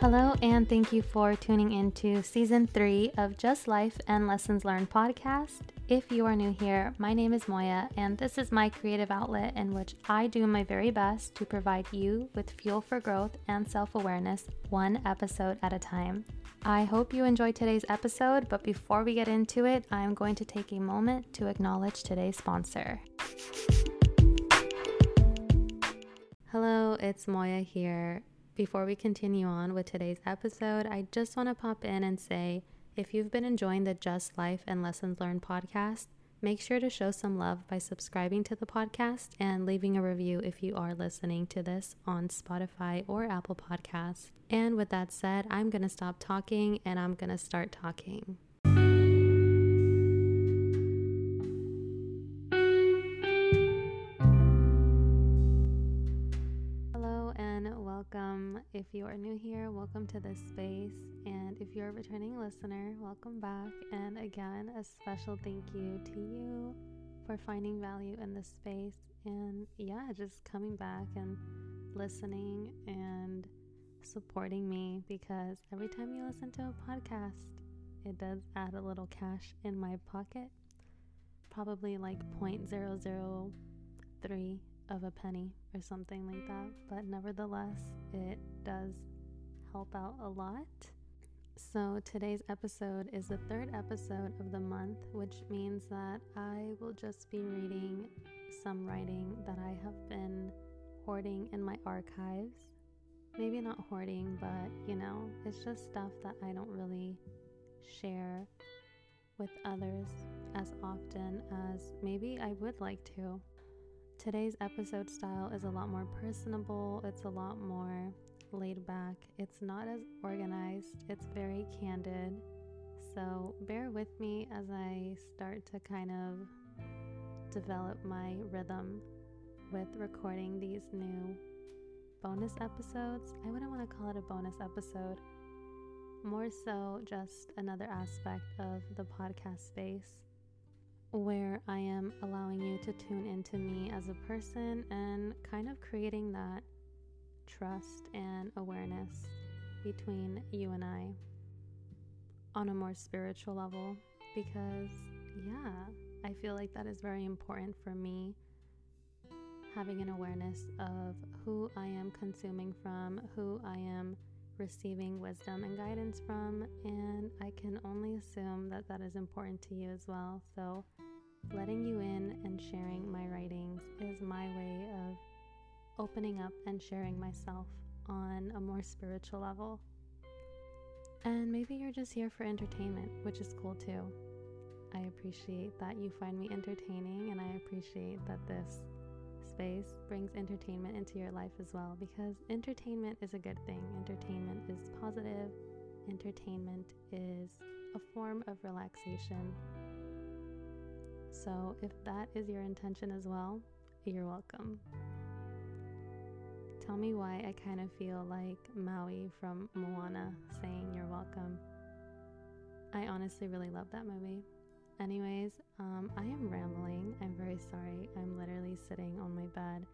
Hello, and thank you for tuning into season three of Just Life and Lessons Learned podcast. If you are new here, my name is Moya, and this is my creative outlet in which I do my very best to provide you with fuel for growth and self awareness one episode at a time. I hope you enjoyed today's episode, but before we get into it, I'm going to take a moment to acknowledge today's sponsor. Hello, it's Moya here. Before we continue on with today's episode, I just want to pop in and say if you've been enjoying the Just Life and Lessons Learned podcast, make sure to show some love by subscribing to the podcast and leaving a review if you are listening to this on Spotify or Apple Podcasts. And with that said, I'm going to stop talking and I'm going to start talking. If you are new here, welcome to this space. And if you're a returning listener, welcome back. And again, a special thank you to you for finding value in this space. And yeah, just coming back and listening and supporting me because every time you listen to a podcast, it does add a little cash in my pocket. Probably like 0.003 of a penny or something like that. But nevertheless, it does help out a lot. So, today's episode is the third episode of the month, which means that I will just be reading some writing that I have been hoarding in my archives. Maybe not hoarding, but you know, it's just stuff that I don't really share with others as often as maybe I would like to. Today's episode style is a lot more personable, it's a lot more laid back, it's not as organized, it's very candid. So bear with me as I start to kind of develop my rhythm with recording these new bonus episodes. I wouldn't want to call it a bonus episode, more so just another aspect of the podcast space where I am allowing you to tune into me as a person and kind of creating that trust and awareness between you and I on a more spiritual level because, yeah, I feel like that is very important for me. Having an awareness of who I am consuming from, who I am receiving wisdom and guidance from, and I can only assume that that is important to you as well. So, letting you in and sharing my writings is my way of opening up and sharing myself on a more spiritual level. And maybe you're just here for entertainment, which is cool too. I appreciate that you find me entertaining, and I appreciate that this space brings entertainment into your life as well because entertainment is a good thing. Entertainment is positive, entertainment is a form of relaxation. So, if that is your intention as well, you're welcome. Tell me why I kind of feel like Maui from Moana saying you're welcome. I honestly really love that movie. Anyways, um, I am rambling. I'm very sorry. I'm literally sitting on my bed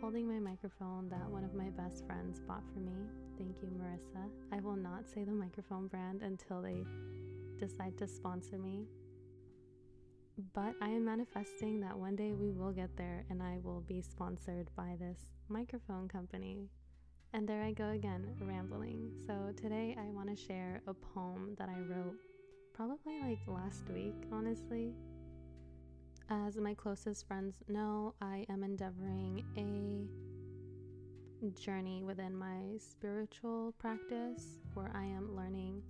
holding my microphone that one of my best friends bought for me. Thank you, Marissa. I will not say the microphone brand until they decide to sponsor me. But I am manifesting that one day we will get there and I will be sponsored by this microphone company. And there I go again, rambling. So today I want to share a poem that I wrote probably like last week, honestly. As my closest friends know, I am endeavoring a journey within my spiritual practice where I am learning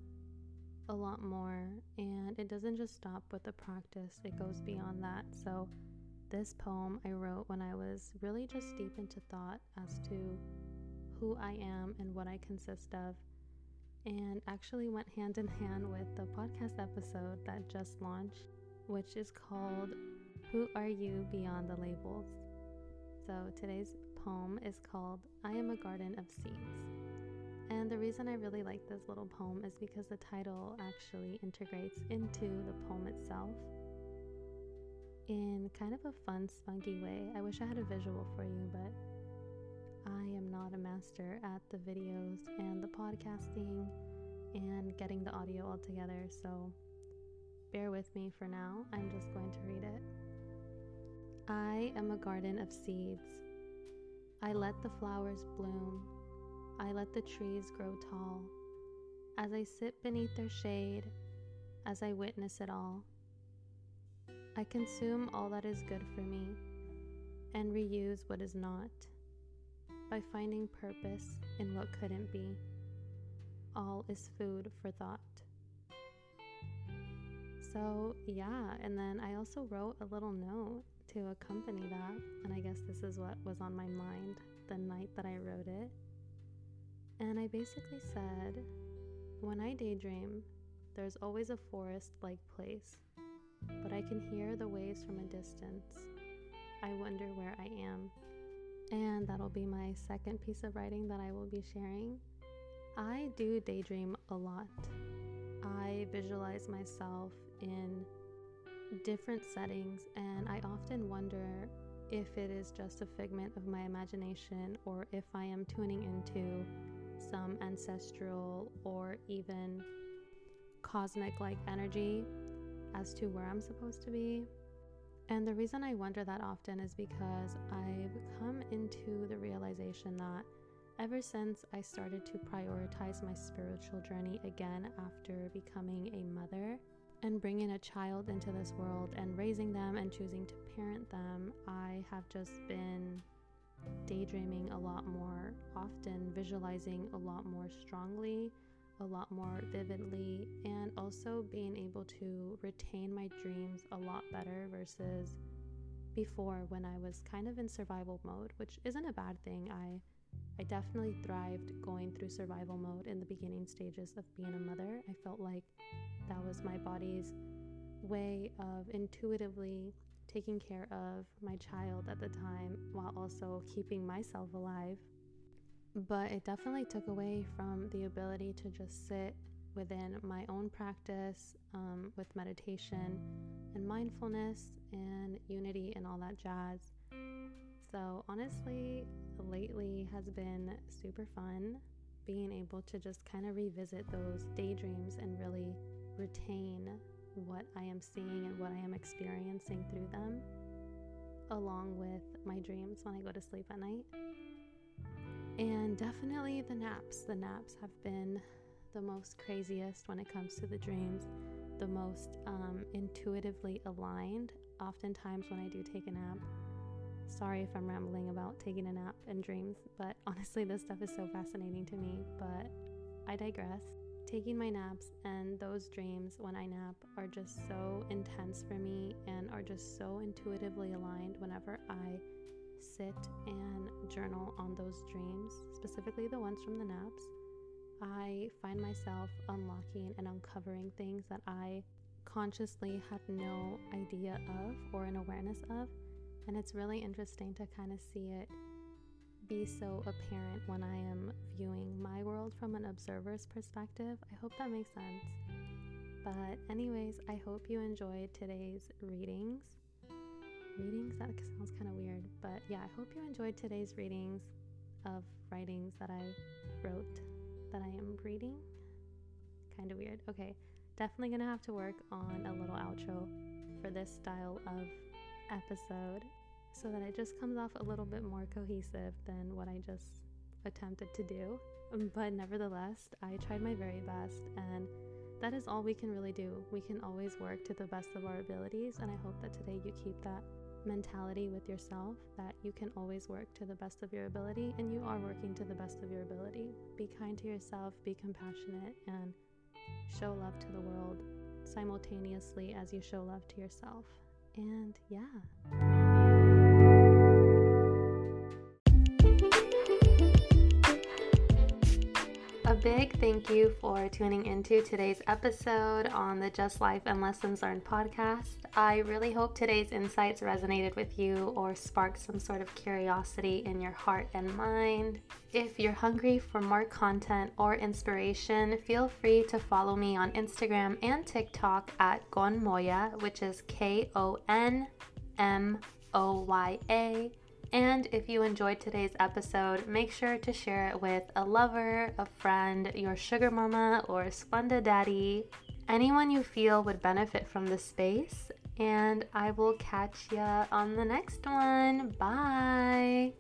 a lot more and it doesn't just stop with the practice, it goes beyond that. So, this poem I wrote when I was really just deep into thought as to who I am and what I consist of and actually went hand in hand with the podcast episode that just launched, which is called Who Are You Beyond the Labels? So today's poem is called I Am a Garden of Seeds. And the reason I really like this little poem is because the title actually integrates into the poem itself in kind of a fun, spunky way. I wish I had a visual for you, but I am not a master at the videos and the podcasting and getting the audio all together. So bear with me for now. I'm just going to read it. I am a garden of seeds. I let the flowers bloom. I let the trees grow tall. As I sit beneath their shade, as I witness it all, I consume all that is good for me and reuse what is not by finding purpose in what couldn't be. All is food for thought. So, yeah, and then I also wrote a little note to accompany that, and I guess this is what was on my mind the night that I wrote it. And I basically said, when I daydream, there's always a forest like place, but I can hear the waves from a distance. I wonder where I am. And that'll be my second piece of writing that I will be sharing. I do daydream a lot. I visualize myself in different settings, and I often wonder if it is just a figment of my imagination or if I am tuning into some ancestral or even cosmic like energy as to where I'm supposed to be. And the reason I wonder that often is because I've come into the realization that ever since I started to prioritize my spiritual journey again after becoming a mother and bringing a child into this world and raising them and choosing to parent them, I have just been daydreaming a lot more often, visualizing a lot more strongly, a lot more vividly, and also being able to retain my dreams a lot better versus before when I was kind of in survival mode, which isn't a bad thing. I I definitely thrived going through survival mode in the beginning stages of being a mother. I felt like that was my body's way of intuitively taking care of my child at the time while also keeping myself alive. But it definitely took away from the ability to just sit within my own practice um, with meditation and mindfulness and unity and all that jazz. So, honestly, lately has been super fun being able to just kind of revisit those daydreams and really retain what I am seeing and what I am experiencing through them, along with my dreams when I go to sleep at night. And definitely the naps. The naps have been the most craziest when it comes to the dreams, the most um, intuitively aligned. Oftentimes, when I do take a nap, sorry if I'm rambling about taking a nap and dreams, but honestly, this stuff is so fascinating to me. But I digress taking my naps and those dreams when I nap are just so intense for me and are just so intuitively aligned whenever I sit and journal on those dreams, specifically the ones from the naps. I find myself unlocking and uncovering things that I consciously had no idea of or an awareness of. And it's really interesting to kind of see it be so apparent when I am viewing my world from an observer's perspective. I hope that makes sense. But, anyways, I hope you enjoyed today's readings. Readings? That sounds kind of weird. But yeah, I hope you enjoyed today's readings of writings that I wrote that I am reading. Kind of weird. Okay, definitely gonna have to work on a little outro for this style of episode so that it just comes off a little bit more cohesive than what I just attempted to do. But nevertheless, I tried my very best, and that is all we can really do. We can always work to the best of our abilities, and I hope that today you keep that mentality with yourself that you can always work to the best of your ability, and you are working to the best of your ability. Be kind to yourself, be compassionate, and show love to the world simultaneously as you show love to yourself. And yeah. Big thank you for tuning into today's episode on the Just Life and Lessons Learned podcast. I really hope today's insights resonated with you or sparked some sort of curiosity in your heart and mind. If you're hungry for more content or inspiration, feel free to follow me on Instagram and TikTok at Konmoya, which is K O N M O Y A And if you enjoyed today's episode, make sure to share it with a lover, a friend, your sugar mama, or Splenda daddy, anyone you feel would benefit from this space. And I will catch ya on the next one. Bye.